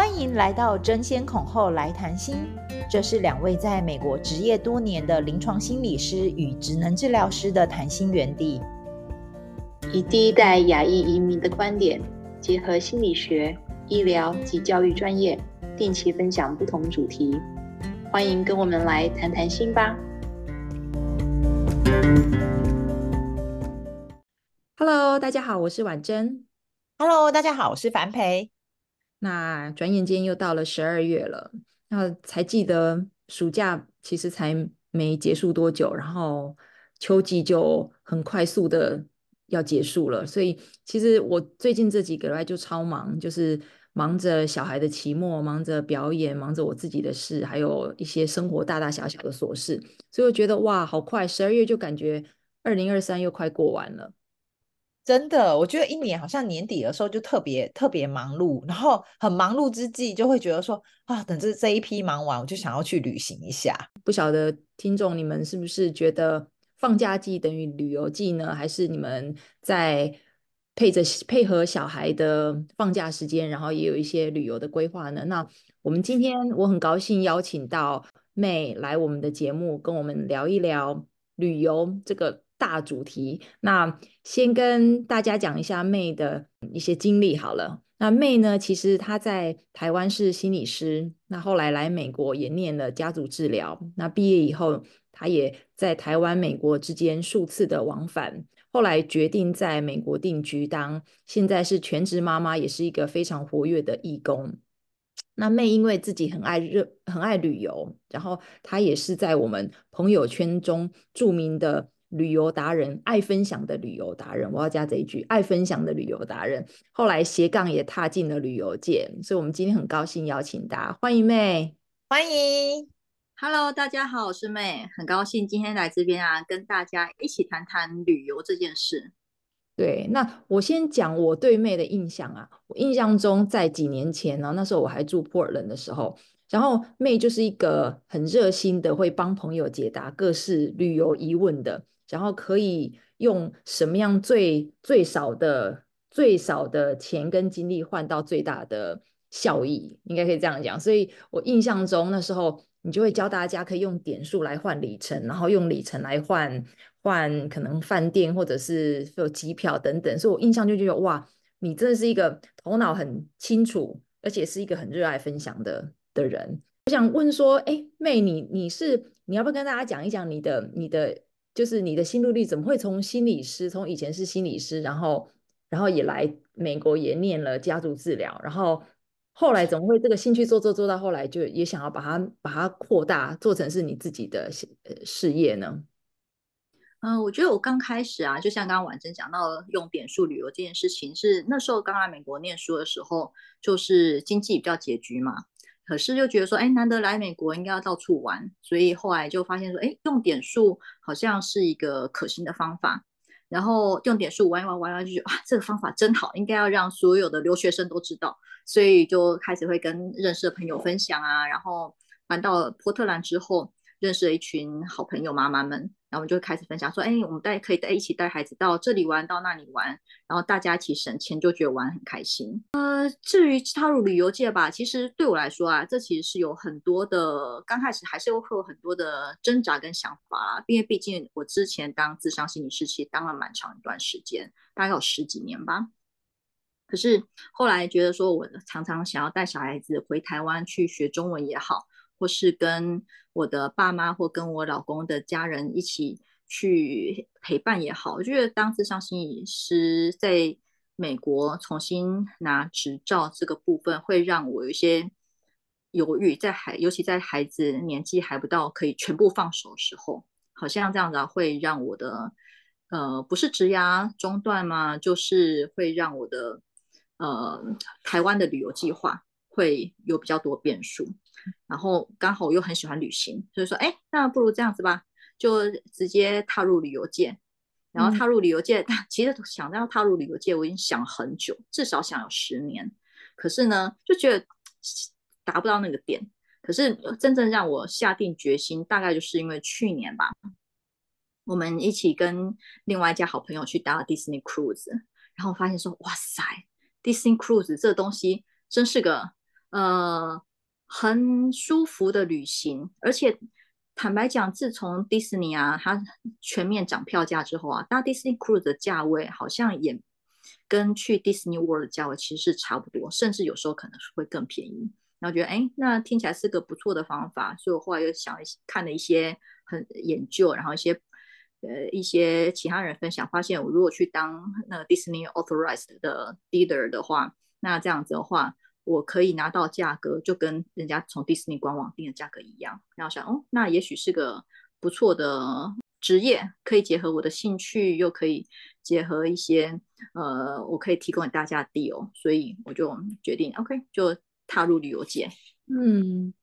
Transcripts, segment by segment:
欢迎来到争先恐后来谈心。这是两位在美国执业多年的临床心理师与职能治疗师的谈心园地，以第一代亚裔移民的观点，结合心理学、医疗及教育专业，定期分享不同主题。欢迎跟我们来谈谈心吧。Hello，大家好，我是婉珍。Hello，大家好，我是樊培。那转眼间又到了十二月了，那才记得暑假其实才没结束多久，然后秋季就很快速的要结束了。所以其实我最近这几个礼拜就超忙，就是忙着小孩的期末，忙着表演，忙着我自己的事，还有一些生活大大小小的琐事。所以我觉得哇，好快，十二月就感觉二零二三又快过完了。真的，我觉得一年好像年底的时候就特别特别忙碌，然后很忙碌之际就会觉得说啊，等这这一批忙完，我就想要去旅行一下。不晓得听众你们是不是觉得放假季等于旅游季呢？还是你们在配着配合小孩的放假时间，然后也有一些旅游的规划呢？那我们今天我很高兴邀请到妹来我们的节目，跟我们聊一聊旅游这个。大主题，那先跟大家讲一下妹的一些经历好了。那妹呢，其实她在台湾是心理师，那后来来美国也念了家族治疗。那毕业以后，她也在台湾、美国之间数次的往返，后来决定在美国定居当，现在是全职妈妈，也是一个非常活跃的义工。那妹因为自己很爱热、很爱旅游，然后她也是在我们朋友圈中著名的。旅游达人，爱分享的旅游达人，我要加这一句，爱分享的旅游达人。后来斜杠也踏进了旅游界，所以我们今天很高兴邀请大家，欢迎 May，欢迎，Hello，大家好，我是 May，很高兴今天来这边啊，跟大家一起谈谈旅游这件事。对，那我先讲我对 May 的印象啊，我印象中在几年前呢，那时候我还住 Portland 的时候。然后 May 就是一个很热心的，会帮朋友解答各式旅游疑问的，然后可以用什么样最最少的最少的钱跟精力换到最大的效益，应该可以这样讲。所以我印象中那时候你就会教大家可以用点数来换里程，然后用里程来换换可能饭店或者是有机票等等。所以我印象就觉得哇，你真的是一个头脑很清楚，而且是一个很热爱分享的。的人，我想问说，哎妹你你是你要不要跟大家讲一讲你的你的就是你的心路历，怎么会从心理师，从以前是心理师，然后然后也来美国也念了家族治疗，然后后来怎么会这个兴趣做做做到后来就也想要把它把它扩大做成是你自己的事业呢？嗯、我觉得我刚开始啊，就像刚刚婉珍讲到用点数旅游这件事情，是那时候刚来美国念书的时候，就是经济比较拮据嘛。可是就觉得说，哎，难得来美国，应该要到处玩，所以后来就发现说，哎，用点数好像是一个可行的方法。然后用点数玩一玩，玩完就觉得哇，这个方法真好，应该要让所有的留学生都知道。所以就开始会跟认识的朋友分享啊，然后搬到了波特兰之后，认识了一群好朋友妈妈们。然后我们就开始分享说，哎，我们带可以带一起带孩子到这里玩，到那里玩，然后大家一起省钱，就觉得玩很开心。呃，至于踏入旅游界吧，其实对我来说啊，这其实是有很多的，刚开始还是会有很多的挣扎跟想法，因为毕竟我之前当智商心理师，其实当了蛮长一段时间，大概有十几年吧。可是后来觉得说，我常常想要带小孩子回台湾去学中文也好。或是跟我的爸妈或跟我老公的家人一起去陪伴也好，我觉得当咨商心理师在美国重新拿执照这个部分，会让我有一些犹豫，在孩，尤其在孩子年纪还不到可以全部放手的时候，好像这样子会让我的呃不是职涯中断嘛，就是会让我的呃台湾的旅游计划会有比较多变数。然后刚好我又很喜欢旅行，所以说，哎，那不如这样子吧，就直接踏入旅游界。然后踏入旅游界，嗯、其实想要踏入旅游界，我已经想很久，至少想有十年。可是呢，就觉得达不到那个点。可是真正让我下定决心，大概就是因为去年吧，我们一起跟另外一家好朋友去搭了 Disney Cruise，然后发现说，哇塞，Disney Cruise 这东西真是个。呃很舒服的旅行，而且坦白讲，自从迪士尼啊它全面涨票价之后啊，搭 Disney Cruise 的价位好像也跟去 Disney World 的价位其实是差不多，甚至有时候可能是会更便宜。然后觉得哎，那听起来是个不错的方法，所以我后来又想看了一些很研究，然后一些呃一些其他人分享，发现我如果去当那个 Disney Authorized 的 leader 的话，那这样子的话，我可以拿到价格就跟人家从 Disney 官网订的价格一样。然后想哦，那也许是个不错的职业，可以结合我的兴趣，又可以结合一些呃，我可以提供给大家的 deal，所以我就决定 OK 就。踏入旅游界，嗯，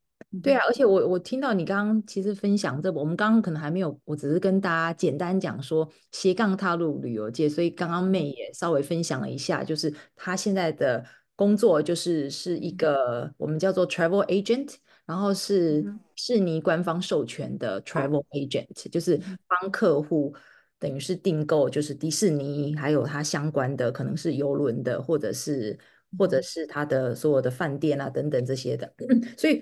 对啊，而且我我听到你刚刚其实分享这，我们刚刚可能还没有，我只是跟大家简单讲说斜杠踏入旅游界，所以刚刚 May 也稍微分享了一下，就是她现在的工作就是是一个我们叫做 travel agent，然后是悉尼官方授权的 travel agent，就是帮客户等于是订购就是迪士尼还有它相关的可能是游轮的或者是。或者是它的所有的饭店啊等等这些的，所以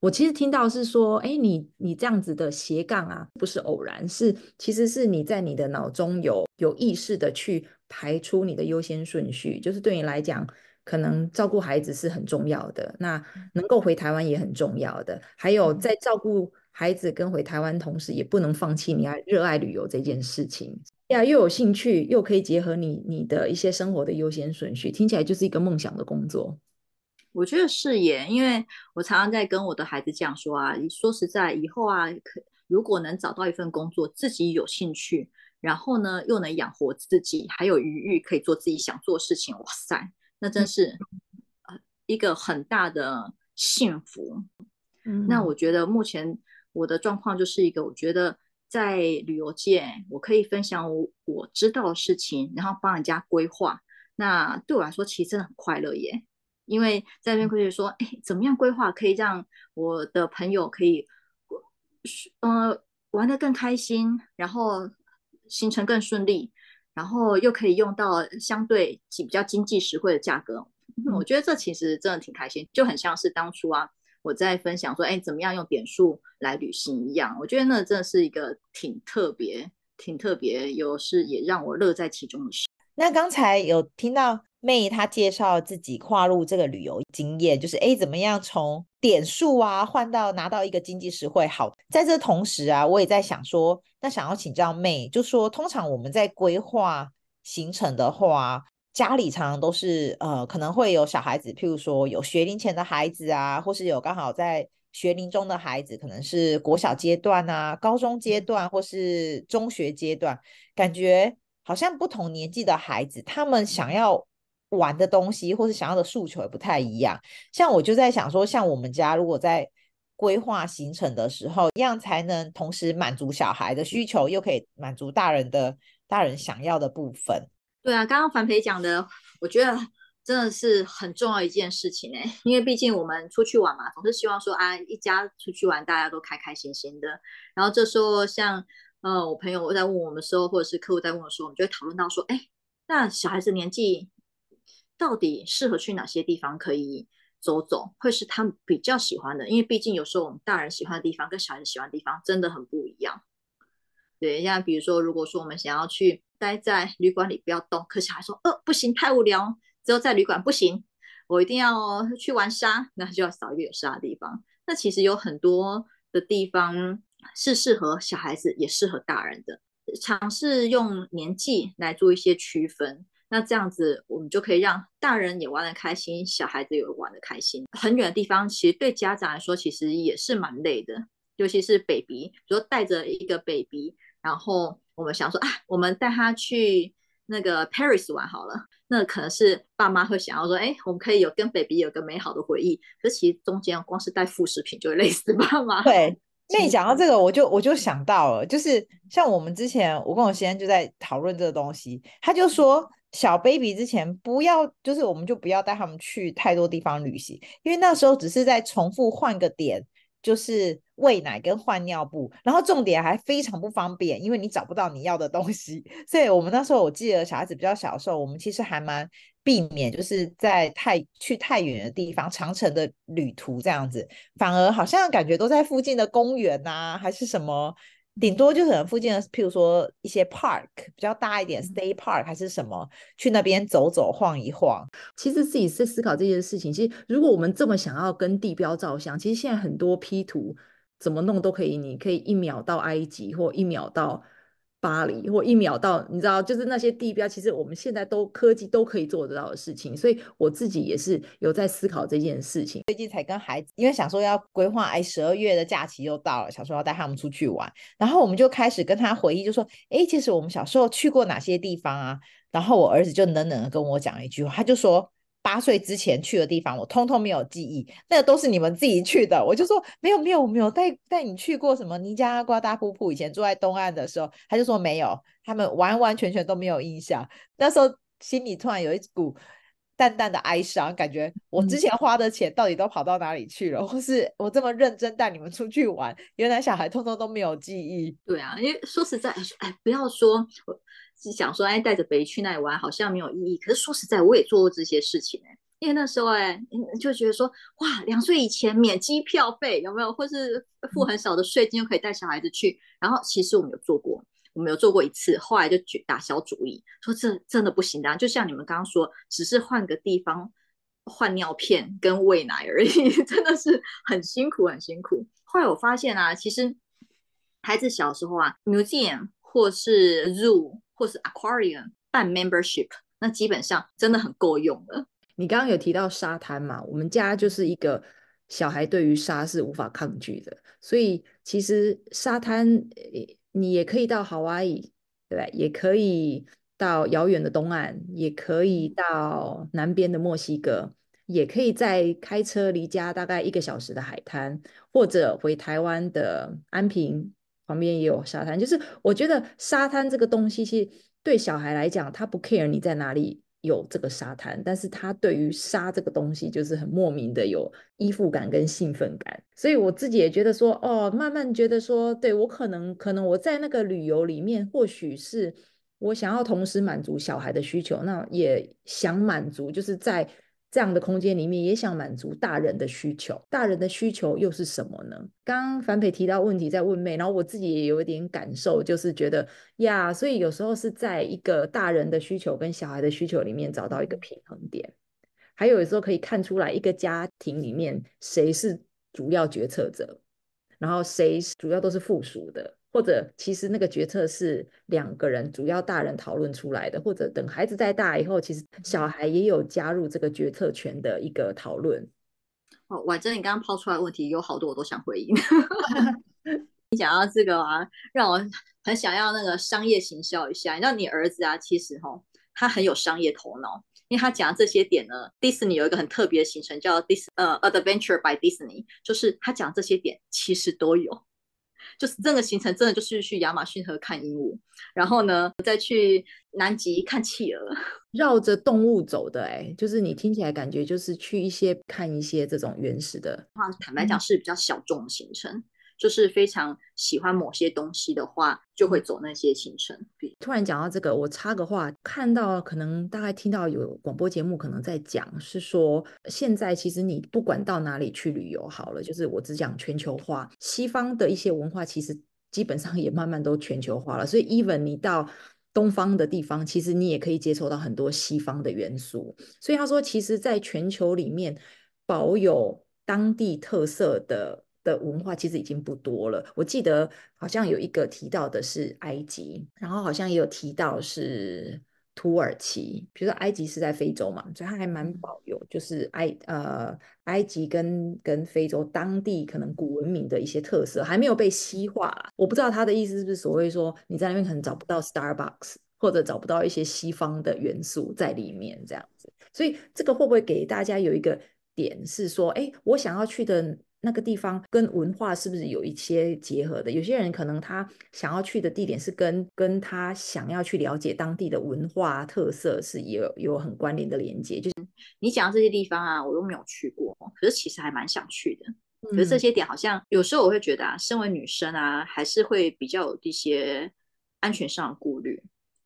我其实听到是说，哎，你你这样子的斜杠啊，不是偶然，是其实是你在你的脑中有有意识的去排出你的优先顺序，就是对你来讲，可能照顾孩子是很重要的，那能够回台湾也很重要的，还有在照顾孩子跟回台湾同时，也不能放弃你要热爱旅游这件事情。呀，又有兴趣，又可以结合你你的一些生活的优先顺序，听起来就是一个梦想的工作。我觉得是耶，因为我常常在跟我的孩子这样说啊，说实在，以后啊，可如果能找到一份工作，自己有兴趣，然后呢又能养活自己，还有余裕可以做自己想做的事情，哇塞，那真是一个很大的幸福。嗯，那我觉得目前我的状况就是一个，我觉得。在旅游界，我可以分享我我知道的事情，然后帮人家规划。那对我来说，其实真的很快乐耶。因为在那边会说，哎，怎么样规划可以让我的朋友可以，呃，玩得更开心，然后行程更顺利，然后又可以用到相对比较经济实惠的价格。嗯，我觉得这其实真的挺开心，就很像是当初啊。我在分享说，哎，怎么样用点数来旅行一样？我觉得那真的是一个挺特别、挺特别，有是也让我乐在其中的事。那刚才有听到 May 她介绍自己跨入这个旅游经验，就是哎，怎么样从点数啊换到拿到一个经济实惠？好，在这同时啊，我也在想说，那想要请教 May，就说通常我们在规划行程的话。家里常常都是呃，可能会有小孩子，譬如说有学龄前的孩子啊，或是有刚好在学龄中的孩子，可能是国小阶段啊、高中阶段或是中学阶段，感觉好像不同年纪的孩子，他们想要玩的东西或是想要的诉求也不太一样。像我就在想说，像我们家如果在规划行程的时候，一样才能同时满足小孩的需求，又可以满足大人的大人想要的部分。对啊，刚刚樊培讲的，我觉得真的是很重要一件事情哎，因为毕竟我们出去玩嘛，总是希望说啊，一家出去玩，大家都开开心心的。然后这时候像呃，我朋友在问我们的时候，或者是客户在问的时候，我们就会讨论到说，哎，那小孩子年纪到底适合去哪些地方可以走走，会是他们比较喜欢的？因为毕竟有时候我们大人喜欢的地方跟小孩子喜欢的地方真的很不一样。对，像比如说，如果说我们想要去。待在旅馆里不要动，可是还说，呃，不行，太无聊，只有在旅馆不行，我一定要去玩沙，那就要找一个有沙的地方。那其实有很多的地方是适合小孩子，也适合大人的。尝试用年纪来做一些区分，那这样子我们就可以让大人也玩得开心，小孩子也玩得开心。很远的地方，其实对家长来说，其实也是蛮累的，尤其是 baby，比如说带着一个 baby，然后。我们想说啊，我们带他去那个 Paris 玩好了。那可能是爸妈会想要说，哎，我们可以有跟 baby 有个美好的回忆。可是其实中间光是带副食品就会累死爸妈。对，那你讲到这个，我就我就想到了，就是像我们之前，我跟我先生就在讨论这个东西。他就说，小 baby 之前不要，就是我们就不要带他们去太多地方旅行，因为那时候只是在重复换个点，就是。喂奶跟换尿布，然后重点还非常不方便，因为你找不到你要的东西。所以我们那时候我记得小孩子比较小的时候，我们其实还蛮避免就是在太去太远的地方，长程的旅途这样子，反而好像感觉都在附近的公园啊，还是什么。顶多就可能附近的，譬如说一些 park 比较大一点，state park 还是什么，去那边走走晃一晃。其实自己在思考这件事情。其实如果我们这么想要跟地标照相，其实现在很多 P 图怎么弄都可以，你可以一秒到埃及，或一秒到。巴黎或一秒到，你知道，就是那些地标，其实我们现在都科技都可以做得到的事情，所以我自己也是有在思考这件事情。最近才跟孩子，因为想说要规划，哎，十二月的假期又到了，想说要带他们出去玩，然后我们就开始跟他回忆，就说，哎，其实我们小时候去过哪些地方啊？然后我儿子就冷冷的跟我讲一句话，他就说。八岁之前去的地方，我通通没有记忆，那个都是你们自己去的。我就说没有没有没有带带你去过什么尼加拉瓜大瀑布。以前住在东岸的时候，他就说没有，他们完完全全都没有印象。那时候心里突然有一股淡淡的哀伤，感觉我之前花的钱到底都跑到哪里去了？或是我这么认真带你们出去玩，原来小孩通通都没有记忆。对啊，因为说实在，哎，不要说。是想说，哎，带着北去那里玩好像没有意义。可是说实在，我也做过这些事情哎。因为那时候哎，就觉得说，哇，两岁以前免机票费有没有？或是付很少的税金就可以带小孩子去。然后其实我们有做过，我们有做过一次，后来就打消主意，说这真的不行的。就像你们刚刚说，只是换个地方换尿片跟喂奶而已，真的是很辛苦，很辛苦。后来我发现啊，其实孩子小时候啊，museum 或是 zoo。或是 aquarium 办 membership，那基本上真的很够用了。你刚刚有提到沙滩嘛？我们家就是一个小孩对于沙是无法抗拒的，所以其实沙滩你也可以到夏威夷，对吧？也可以到遥远的东岸，也可以到南边的墨西哥，也可以在开车离家大概一个小时的海滩，或者回台湾的安平。旁边也有沙滩，就是我觉得沙滩这个东西，其实对小孩来讲，他不 care 你在哪里有这个沙滩，但是他对于沙这个东西，就是很莫名的有依附感跟兴奋感。所以我自己也觉得说，哦，慢慢觉得说，对，我可能可能我在那个旅游里面，或许是我想要同时满足小孩的需求，那也想满足，就是在。这样的空间里面也想满足大人的需求，大人的需求又是什么呢？刚刚樊培提到问题在问妹，然后我自己也有一点感受，就是觉得呀，所以有时候是在一个大人的需求跟小孩的需求里面找到一个平衡点，还有有时候可以看出来一个家庭里面谁是主要决策者，然后谁主要都是附属的。或者其实那个决策是两个人主要大人讨论出来的，或者等孩子再大以后，其实小孩也有加入这个决策权的一个讨论。哦，婉珍，你刚刚抛出来的问题有好多我都想回应。你讲到这个啊，让我很想要那个商业行销一下。你知道你儿子啊，其实哈，他很有商业头脑，因为他讲这些点呢，迪士尼有一个很特别的行程叫 Dis 呃 Adventure by Disney，就是他讲这些点其实都有。就是这个行程，真的就是去亚马逊河看鹦鹉，然后呢，再去南极看企鹅，绕着动物走的。哎，就是你听起来感觉就是去一些看一些这种原始的。话坦白讲是比较小众的行程。嗯就是非常喜欢某些东西的话，就会走那些行程。突然讲到这个，我插个话，看到可能大概听到有广播节目可能在讲，是说现在其实你不管到哪里去旅游好了，就是我只讲全球化，西方的一些文化其实基本上也慢慢都全球化了。所以，even 你到东方的地方，其实你也可以接受到很多西方的元素。所以他说，其实在全球里面保有当地特色的。的文化其实已经不多了。我记得好像有一个提到的是埃及，然后好像也有提到是土耳其。比如说埃及是在非洲嘛，所以它还蛮保有，就是埃呃埃及跟跟非洲当地可能古文明的一些特色还没有被西化啦。我不知道他的意思是不是所谓说你在那边可能找不到 Starbucks 或者找不到一些西方的元素在里面这样子。所以这个会不会给大家有一个点是说，哎，我想要去的。那个地方跟文化是不是有一些结合的？有些人可能他想要去的地点是跟跟他想要去了解当地的文化特色是有有很关联的连接。就是你讲的这些地方啊，我都没有去过，可是其实还蛮想去的。可是这些点好像有时候我会觉得啊，身为女生啊，还是会比较有一些安全上的顾虑，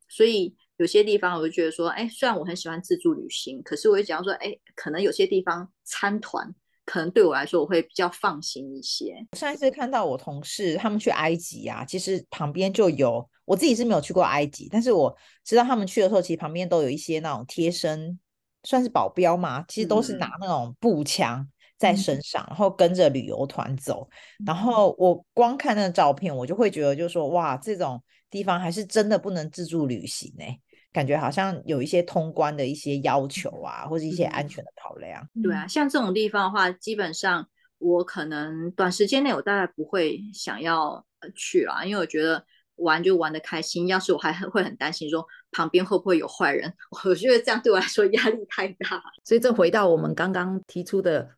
所以有些地方我就觉得说，哎，虽然我很喜欢自助旅行，可是我会讲说，哎，可能有些地方参团，可能对我来说我会比较放心一些。上一次看到我同事他们去埃及啊，其实旁边就有，我自己是没有去过埃及，但是我知道他们去的时候，其实旁边都有一些那种贴身，算是保镖嘛，其实都是拿那种步枪。在身上，然后跟着旅游团走，然后我光看那个照片，我就会觉得，就是说，哇，这种地方还是真的不能自助旅行呢，感觉好像有一些通关的一些要求啊，或者一些安全的考量。对啊，像这种地方的话，基本上我可能短时间内我大概不会想要去啦，因为我觉得玩就玩的开心。要是我还会很担心说旁边会不会有坏人，我觉得这样对我来说压力太大。所以这回到我们刚刚提出的。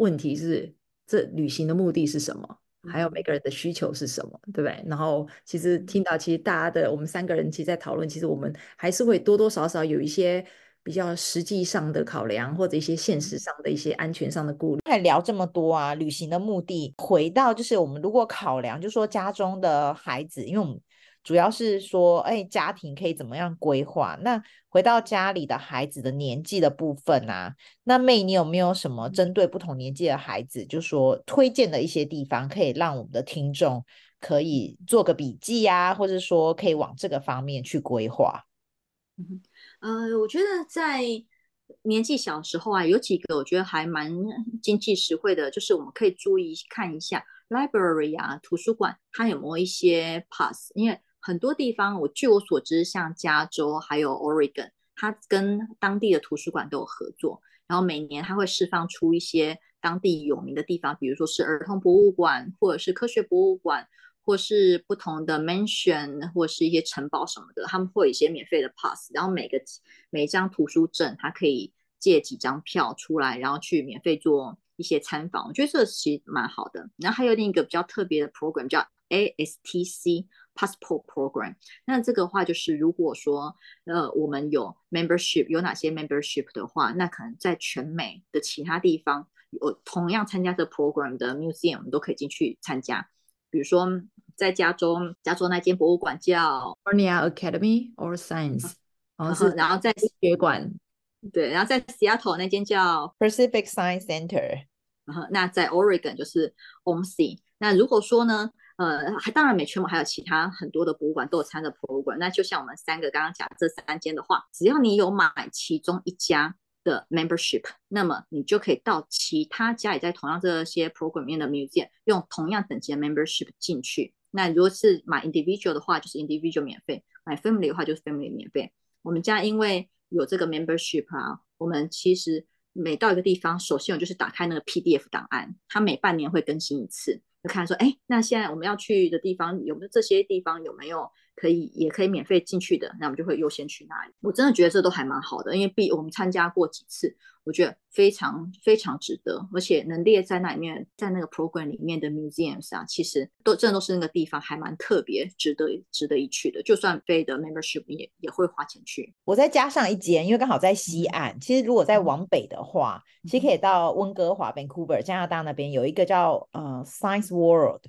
问题是，这旅行的目的是什么？还有每个人的需求是什么，对不对？然后其实听到，其实大家的我们三个人其实在讨论，其实我们还是会多多少少有一些比较实际上的考量，或者一些现实上的一些安全上的顾虑。还聊这么多啊，旅行的目的，回到就是我们如果考量，就是说家中的孩子，因为我们。主要是说，哎，家庭可以怎么样规划？那回到家里的孩子的年纪的部分啊，那 May 你有没有什么针对不同年纪的孩子，就说推荐的一些地方，可以让我们的听众可以做个笔记呀、啊，或者说可以往这个方面去规划？嗯，呃，我觉得在年纪小的时候啊，有几个我觉得还蛮经济实惠的，就是我们可以注意看一下 library 啊，图书馆它有没有一些 pass，因为很多地方，我据我所知，像加州还有 Oregon，它跟当地的图书馆都有合作。然后每年它会释放出一些当地有名的地方，比如说是儿童博物馆，或者是科学博物馆，或是不同的 mansion，或是一些城堡什么的，他们会有一些免费的 pass。然后每个每一张图书证，它可以借几张票出来，然后去免费做一些参访。我觉得这其实蛮好的。然后还有另一个比较特别的 program 叫 ASTC。Passport Program，那这个话就是，如果说呃我们有 membership，有哪些 membership 的话，那可能在全美的其他地方有同样参加这 program 的 museum 我们都可以进去参加。比如说在加州，加州那间博物馆叫 California Academy of Science，然后然后在学馆，对，然后在 Seattle 那间叫 Pacific Science Center，然后那在 Oregon 就是 OMSI。那如果说呢？呃，还当然，美全嘛，还有其他很多的博物馆都有参的博物馆。那就像我们三个刚刚讲这三间的话，只要你有买其中一家的 membership，那么你就可以到其他家也在同样这些 program 里面的 museum 用同样等级的 membership 进去。那如果是买 individual 的话，就是 individual 免费；买 family 的话，就是 family 免费。我们家因为有这个 membership 啊，我们其实每到一个地方，首先我就是打开那个 PDF 档案，它每半年会更新一次。就看说，哎，那现在我们要去的地方有没有这些地方有没有可以也可以免费进去的？那我们就会优先去那里。我真的觉得这都还蛮好的，因为毕我们参加过几次，我觉得非常非常值得，而且能列在那里面，在那个 program 里面的 museums 啊，其实都真的都是那个地方还蛮特别，值得值得一去的。就算非的 membership 也也会花钱去。我再加上一间，因为刚好在西岸。嗯、其实如果再往北的话，嗯、其实可以到温哥华 Vancouver 加拿大那边有一个叫呃 Science World。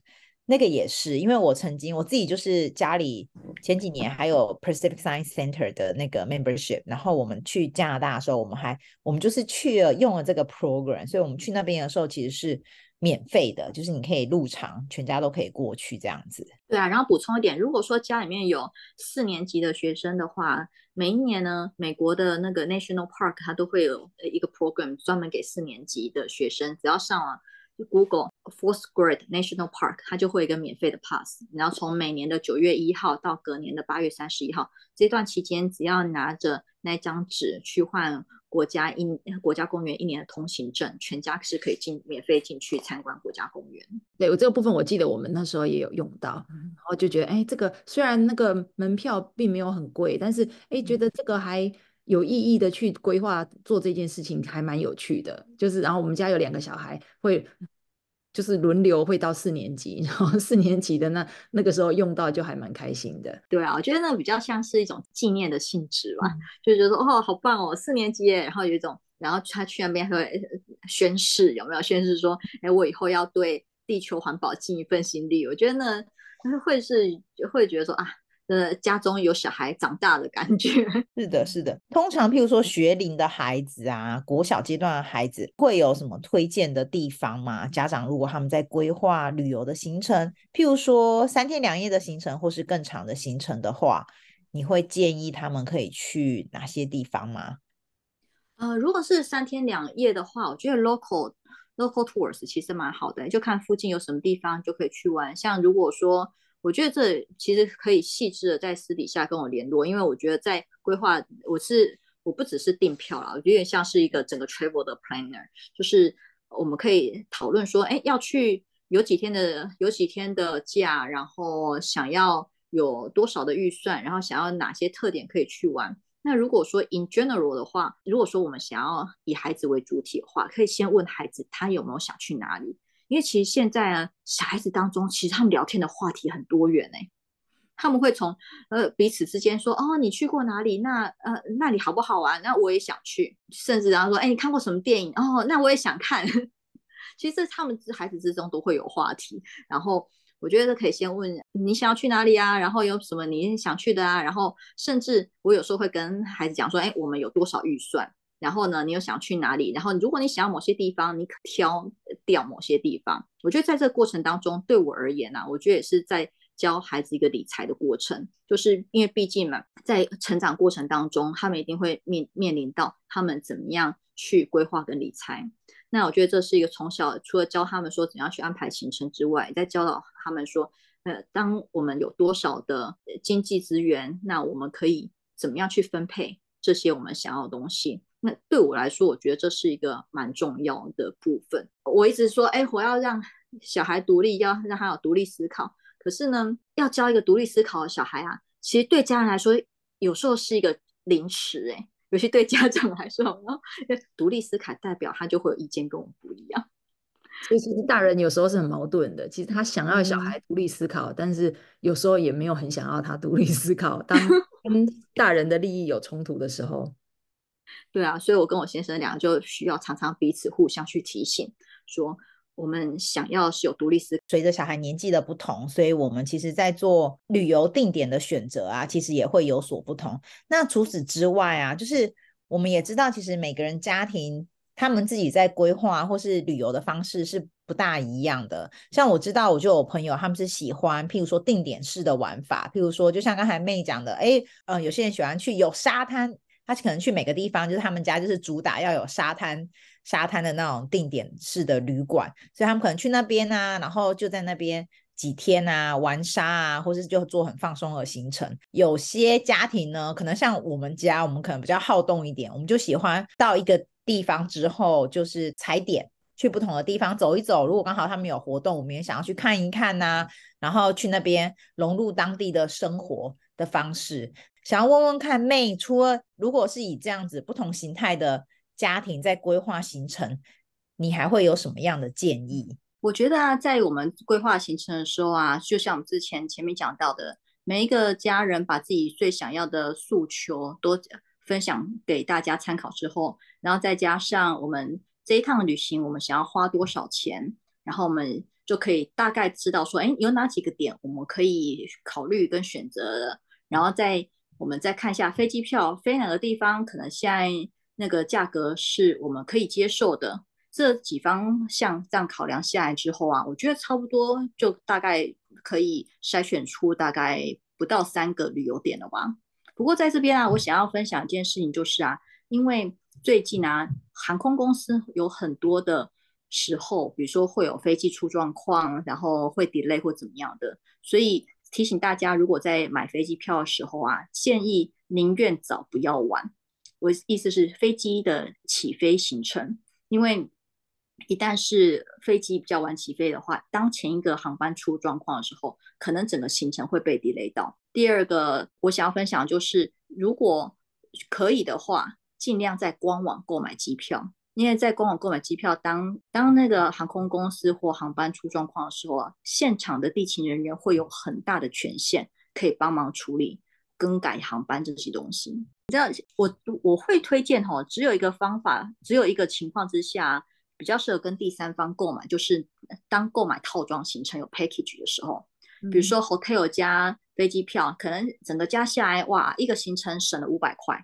那个也是，因为我曾经我自己就是家里前几年还有 Pacific Science Center 的那个 membership，然后我们去加拿大的时候，我们还我们就是去了用了这个 program，所以我们去那边的时候其实是免费的，就是你可以入场，全家都可以过去这样子。对啊，然后补充一点，如果说家里面有四年级的学生的话，每一年呢，美国的那个 National Park 它都会有一个 program 专门给四年级的学生，只要上网。Google Fourth Grade National Park，它就会有一个免费的 pass，然后从每年的九月一号到隔年的八月三十一号这段期间，只要拿着那张纸去换国家一国家公园一年的通行证，全家是可以进免费进去参观国家公园。对，我这个部分我记得我们那时候也有用到，然后就觉得哎，这个虽然那个门票并没有很贵，但是哎，觉得这个还。有意义的去规划做这件事情还蛮有趣的，就是然后我们家有两个小孩会，就是轮流会到四年级，然后四年级的那那个时候用到就还蛮开心的。对啊，我觉得那比较像是一种纪念的性质吧，嗯、就觉得哦好棒哦，四年级耶，然后有一种，然后他去那边会宣誓，有没有宣誓说，哎，我以后要对地球环保尽一份心力？我觉得呢，会是会觉得说啊。呃，家中有小孩长大的感觉。是的，是的。通常，譬如说学龄的孩子啊，国小阶段的孩子，会有什么推荐的地方吗？家长如果他们在规划旅游的行程，譬如说三天两夜的行程，或是更长的行程的话，你会建议他们可以去哪些地方吗？呃，如果是三天两夜的话，我觉得 local local tours 其实蛮好的，就看附近有什么地方就可以去玩。像如果说我觉得这其实可以细致的在私底下跟我联络，因为我觉得在规划，我是我不只是订票啦，我觉得像是一个整个 travel 的 planner，就是我们可以讨论说，哎，要去有几天的有几天的假，然后想要有多少的预算，然后想要哪些特点可以去玩。那如果说 in general 的话，如果说我们想要以孩子为主体的话，可以先问孩子他有没有想去哪里。因为其实现在啊，小孩子当中，其实他们聊天的话题很多元哎，他们会从呃彼此之间说哦，你去过哪里？那呃那里好不好玩？那我也想去，甚至然后说，哎，你看过什么电影？哦，那我也想看。其实这他们孩子之中都会有话题，然后我觉得可以先问你想要去哪里啊？然后有什么你想去的啊？然后甚至我有时候会跟孩子讲说，哎，我们有多少预算？然后呢，你又想去哪里？然后如果你想要某些地方，你可挑掉某些地方。我觉得在这个过程当中，对我而言呢、啊，我觉得也是在教孩子一个理财的过程。就是因为毕竟嘛，在成长过程当中，他们一定会面面临到他们怎么样去规划跟理财。那我觉得这是一个从小除了教他们说怎样去安排行程之外，在教导他们说，呃，当我们有多少的经济资源，那我们可以怎么样去分配这些我们想要的东西。那对我来说，我觉得这是一个蛮重要的部分。我一直说，哎，我要让小孩独立，要让他有独立思考。可是呢，要教一个独立思考的小孩啊，其实对家人来说，有时候是一个凌迟。哎，尤其对家长来说，然后独立思考代表他就会有意见跟我们不一样。所以其实大人有时候是很矛盾的。其实他想要小孩独立思考，嗯、但是有时候也没有很想要他独立思考。当 跟大人的利益有冲突的时候。对啊，所以我跟我先生两个就需要常常彼此互相去提醒，说我们想要是有独立思考。随着小孩年纪的不同，所以我们其实在做旅游定点的选择啊，其实也会有所不同。那除此之外啊，就是我们也知道，其实每个人家庭他们自己在规划或是旅游的方式是不大一样的。像我知道，我就有朋友他们是喜欢，譬如说定点式的玩法，譬如说就像刚才妹讲的，哎，呃，有些人喜欢去有沙滩。他可能去每个地方，就是他们家就是主打要有沙滩，沙滩的那种定点式的旅馆，所以他们可能去那边啊，然后就在那边几天啊，玩沙啊，或是就做很放松的行程。有些家庭呢，可能像我们家，我们可能比较好动一点，我们就喜欢到一个地方之后，就是踩点，去不同的地方走一走。如果刚好他们有活动，我们也想要去看一看呐，然后去那边融入当地的生活的方式。想要问问看，May，除了如果是以这样子不同形态的家庭在规划行程，你还会有什么样的建议？我觉得啊，在我们规划行程的时候啊，就像我们之前前面讲到的，每一个家人把自己最想要的诉求都分享给大家参考之后，然后再加上我们这一趟旅行我们想要花多少钱，然后我们就可以大概知道说，哎，有哪几个点我们可以考虑跟选择的，然后再。我们再看一下飞机票，飞哪个地方，可能现在那个价格是我们可以接受的。这几方向这样考量下来之后啊，我觉得差不多就大概可以筛选出大概不到三个旅游点了吧。不过在这边啊，我想要分享一件事情，就是啊，因为最近啊，航空公司有很多的时候，比如说会有飞机出状况，然后会 delay 或怎么样的，所以。提醒大家，如果在买飞机票的时候啊，建议宁愿早不要晚。我意思是飞机的起飞行程，因为一旦是飞机比较晚起飞的话，当前一个航班出状况的时候，可能整个行程会被 delay 到。第二个我想要分享就是，如果可以的话，尽量在官网购买机票。因为在官网购买机票，当当那个航空公司或航班出状况的时候啊，现场的地勤人员会有很大的权限，可以帮忙处理更改航班这些东西。你知道，我我会推荐哈，只有一个方法，只有一个情况之下，比较适合跟第三方购买，就是当购买套装行程有 package 的时候，比如说 hotel 加飞机票，可能整个加下来，哇，一个行程省了五百块，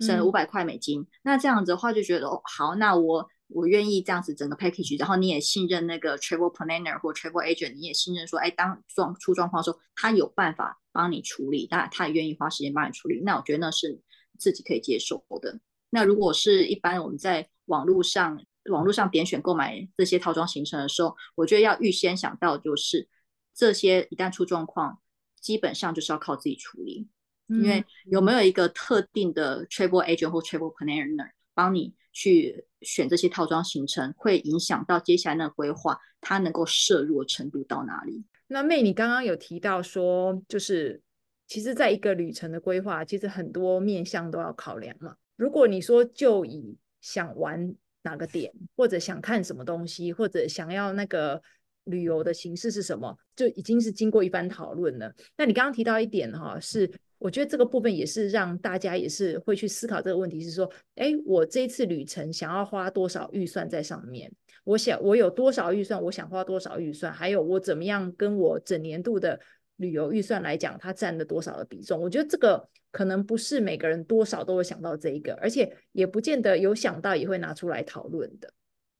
省了五百块美金。嗯、那这样子的话，就觉得哦，好，那我我愿意这样子整个 package，然后你也信任那个 travel planner 或 travel agent，你也信任说，哎，当状出状况的时候，他有办法帮你处理，当然他也愿意花时间帮你处理。那我觉得那是自己可以接受的。那如果是一般我们在网络上网络上点选购买这些套装行程的时候，我觉得要预先想到就是这些一旦出状况，基本上就是要靠自己处理，嗯、因为有没有一个特定的 travel agent 或 travel planner 帮你去选这些套装行程，会影响到接下来的规划，它能够摄入的程度到哪里？那 May，你刚刚有提到说，就是其实在一个旅程的规划，其实很多面向都要考量嘛。如果你说就以想玩哪个点，或者想看什么东西，或者想要那个旅游的形式是什么，就已经是经过一番讨论了。那你刚刚提到一点哈，是我觉得这个部分也是让大家也是会去思考这个问题，是说，哎，我这一次旅程想要花多少预算在上面？我想我有多少预算？我想花多少预算？还有我怎么样跟我整年度的旅游预算来讲，它占了多少的比重？我觉得这个。可能不是每个人多少都会想到这一个，而且也不见得有想到也会拿出来讨论的。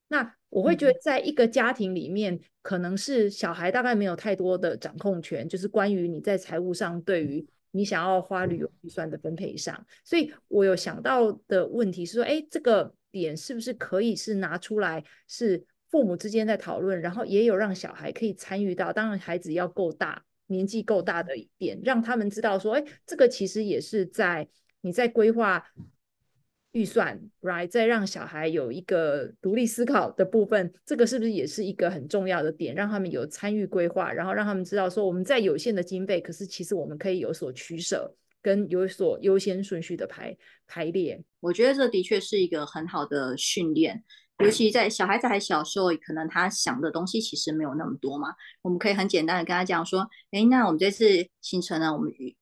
那我会觉得，在一个家庭里面，可能是小孩大概没有太多的掌控权，就是关于你在财务上对于你想要花旅游预算的分配上。所以我有想到的问题是说，哎，这个点是不是可以是拿出来，是父母之间在讨论，然后也有让小孩可以参与到，当然孩子要够大。年纪够大的一点，让他们知道说，哎，这个其实也是在你在规划预算，right？再让小孩有一个独立思考的部分，这个是不是也是一个很重要的点？让他们有参与规划，然后让他们知道说，我们在有限的经费，可是其实我们可以有所取舍，跟有所优先顺序的排排列。我觉得这的确是一个很好的训练。尤其在小孩子还小时候，可能他想的东西其实没有那么多嘛。我们可以很简单的跟他讲说，哎，那我们这次行程呢，我们预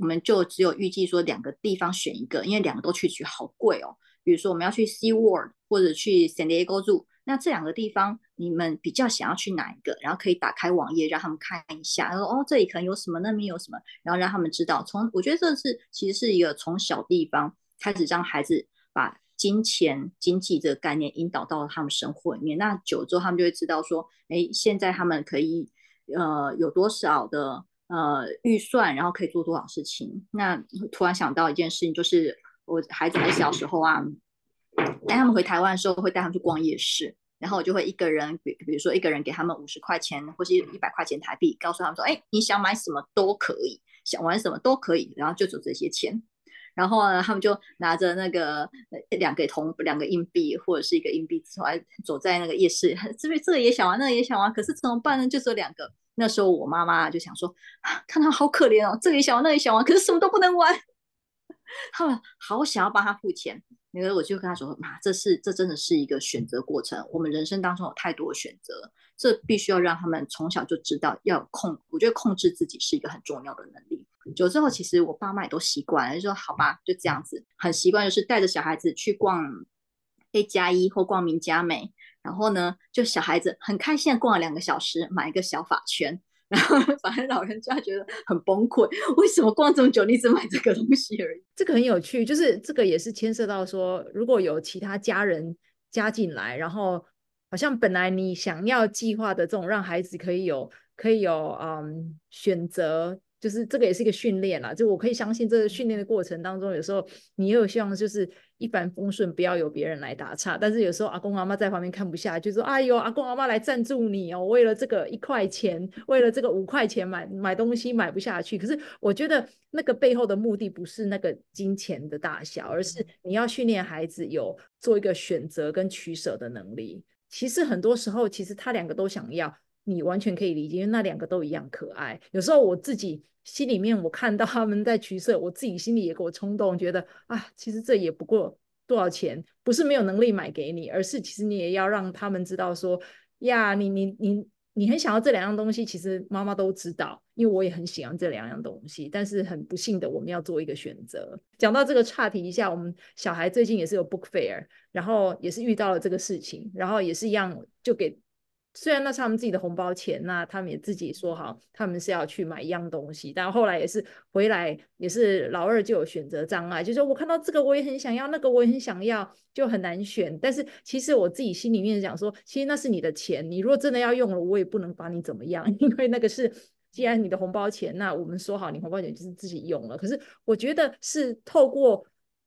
我们就只有预计说两个地方选一个，因为两个都去去好贵哦。比如说我们要去 Sea World 或者去 San Diego Zoo，那这两个地方你们比较想要去哪一个？然后可以打开网页让他们看一下，然后哦，这里可能有什么，那边有什么，然后让他们知道。从我觉得这是其实是一个从小地方开始让孩子把。金钱、经济这个概念引导到他们生活里面，那久了之后他们就会知道说，哎，现在他们可以呃有多少的呃预算，然后可以做多少事情。那突然想到一件事情，就是我孩子还小时候啊，带他们回台湾的时候，会带他们去逛夜市，然后我就会一个人，比比如说一个人给他们五十块钱或是一百块钱台币，告诉他们说，哎，你想买什么都可以，想玩什么都可以，然后就走这些钱。然后呢，他们就拿着那个两个铜两个硬币或者是一个硬币出来，走在那个夜市，这边这个也想玩，那个也想玩，可是怎么办呢？就只有两个。那时候我妈妈就想说，啊，看他好可怜哦，这个也想玩，那个也想玩，可是什么都不能玩。他们好想要帮他付钱，那个我就跟他说，妈，这是这真的是一个选择过程，我们人生当中有太多的选择，这必须要让他们从小就知道要控，我觉得控制自己是一个很重要的能力。久之后，其实我爸妈也都习惯了，就说好吧，就这样子，很习惯，就是带着小孩子去逛 A 加一或逛名家美，然后呢，就小孩子很开心的逛了两个小时，买一个小发圈，然后反正老人家觉得很崩溃，为什么逛这么久，你只买这个东西而已？这个很有趣，就是这个也是牵涉到说，如果有其他家人加进来，然后好像本来你想要计划的这种让孩子可以有可以有嗯选择。就是这个也是一个训练啦，就我可以相信，这个训练的过程当中，有时候你也有希望就是一帆风顺，不要有别人来打岔。但是有时候阿公阿妈在旁边看不下，就说：“哎呦，阿公阿妈来赞助你哦，为了这个一块钱，为了这个五块钱买买东西买不下去。”可是我觉得那个背后的目的不是那个金钱的大小，而是你要训练孩子有做一个选择跟取舍的能力。其实很多时候，其实他两个都想要。你完全可以理解，因为那两个都一样可爱。有时候我自己心里面，我看到他们在取舍，我自己心里也给我冲动，觉得啊，其实这也不过多少钱，不是没有能力买给你，而是其实你也要让他们知道说，呀，你你你你很想要这两样东西，其实妈妈都知道，因为我也很喜欢这两样东西。但是很不幸的，我们要做一个选择。讲到这个岔题一下，我们小孩最近也是有 book fair，然后也是遇到了这个事情，然后也是一样就给。虽然那是他们自己的红包钱，那他们也自己说好，他们是要去买一样东西，但后来也是回来，也是老二就有选择障碍，就是我看到这个我也很想要，那个我也很想要，就很难选。但是其实我自己心里面讲说，其实那是你的钱，你如果真的要用了，我也不能把你怎么样，因为那个是既然你的红包钱，那我们说好，你红包钱就是自己用了。可是我觉得是透过。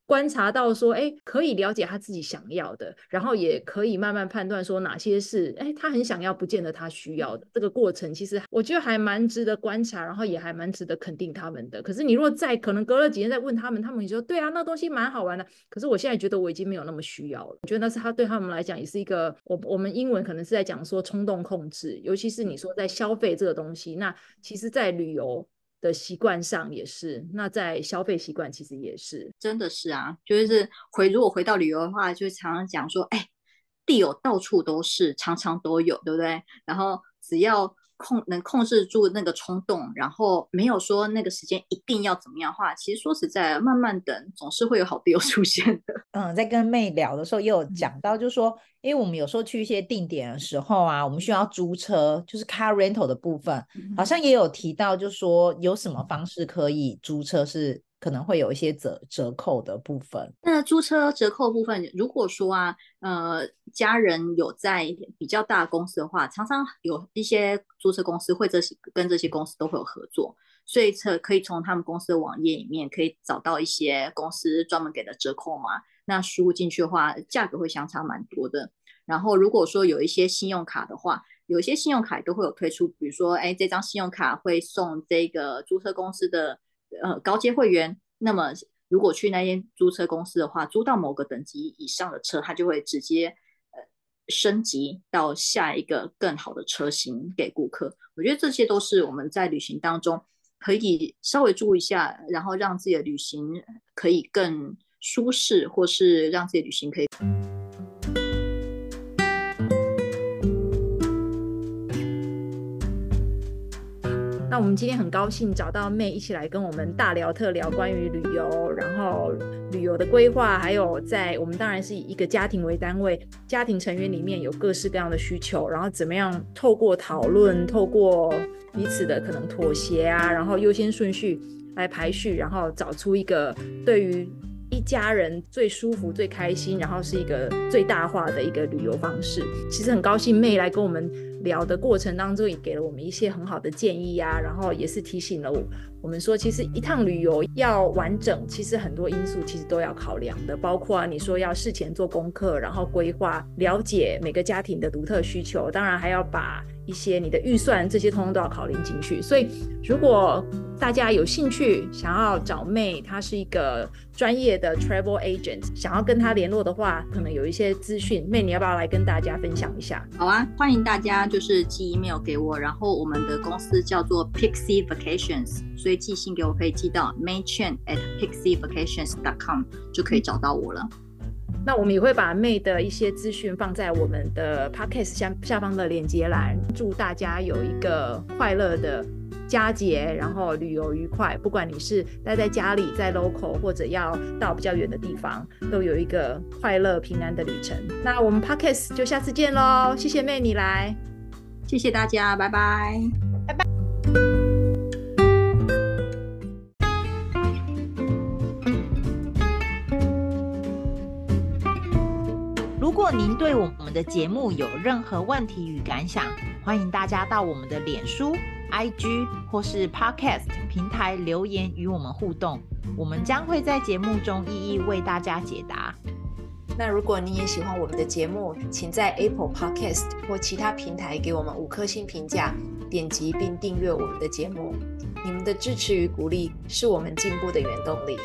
观察到说，哎，可以了解他自己想要的，然后也可以慢慢判断说哪些是，哎，他很想要，不见得他需要的。这个过程其实我觉得还蛮值得观察，然后也还蛮值得肯定他们的。可是你如果再可能隔了几天再问他们，他们也说，对啊，那东西蛮好玩的。可是我现在觉得我已经没有那么需要了。我觉得那是他对他们来讲也是一个，我我们英文可能是在讲说冲动控制，尤其是你说在消费这个东西，那其实在旅游。的习惯上也是，那在消费习惯其实也是，真的是啊，就是回如果回到旅游的话，就常常讲说，哎，地有到处都是，常常都有，对不对？然后只要。控能控制住那个冲动，然后没有说那个时间一定要怎么样的话，其实说实在，慢慢等总是会有好队友 出现的。嗯，在跟妹聊的时候也有讲到，就是说，因为我们有时候去一些定点的时候啊，我们需要租车，就是 car rental 的部分，好像也有提到，就是说有什么方式可以租车是。可能会有一些折折扣的部分。那租车折扣部分，如果说啊，呃，家人有在比较大公司的话，常常有一些租车公司会这些跟这些公司都会有合作，所以车可以从他们公司的网页里面可以找到一些公司专门给的折扣嘛。那输入进去的话，价格会相差蛮多的。然后如果说有一些信用卡的话，有一些信用卡都会有推出，比如说，哎，这张信用卡会送这个租车公司的。呃，高阶会员，那么如果去那间租车公司的话，租到某个等级以上的车，它就会直接呃升级到下一个更好的车型给顾客。我觉得这些都是我们在旅行当中可以稍微注意一下，然后让自己的旅行可以更舒适，或是让自己的旅行可以。我们今天很高兴找到妹一起来跟我们大聊特聊关于旅游，然后旅游的规划，还有在我们当然是以一个家庭为单位，家庭成员里面有各式各样的需求，然后怎么样透过讨论，透过彼此的可能妥协啊，然后优先顺序来排序，然后找出一个对于一家人最舒服、最开心，然后是一个最大化的一个旅游方式。其实很高兴妹来跟我们。聊的过程当中，也给了我们一些很好的建议呀、啊，然后也是提醒了我，我们说，其实一趟旅游要完整，其实很多因素其实都要考量的，包括啊，你说要事前做功课，然后规划，了解每个家庭的独特需求，当然还要把一些你的预算这些通通都要考虑进去。所以，如果大家有兴趣想要找 May，她是一个专业的 travel agent，想要跟她联络的话，可能有一些资讯，May 你要不要来跟大家分享一下？好啊，欢迎大家就是寄 email 给我，然后我们的公司叫做 Pixie Vacations，所以寄信给我可以寄到 May Chen at pixievacations.com 就可以找到我了。那我们也会把 May 的一些资讯放在我们的 podcast 下下方的链接栏。祝大家有一个快乐的佳节，然后旅游愉快。不管你是待在家里，在 local，或者要到比较远的地方，都有一个快乐平安的旅程。那我们 podcast 就下次见喽！谢谢 May 你来，谢谢大家，拜拜。对我们的节目有任何问题与感想，欢迎大家到我们的脸书、IG 或是 Podcast 平台留言与我们互动，我们将会在节目中一一为大家解答。那如果你也喜欢我们的节目，请在 Apple Podcast 或其他平台给我们五颗星评价，点击并订阅我们的节目。你们的支持与鼓励是我们进步的原动力。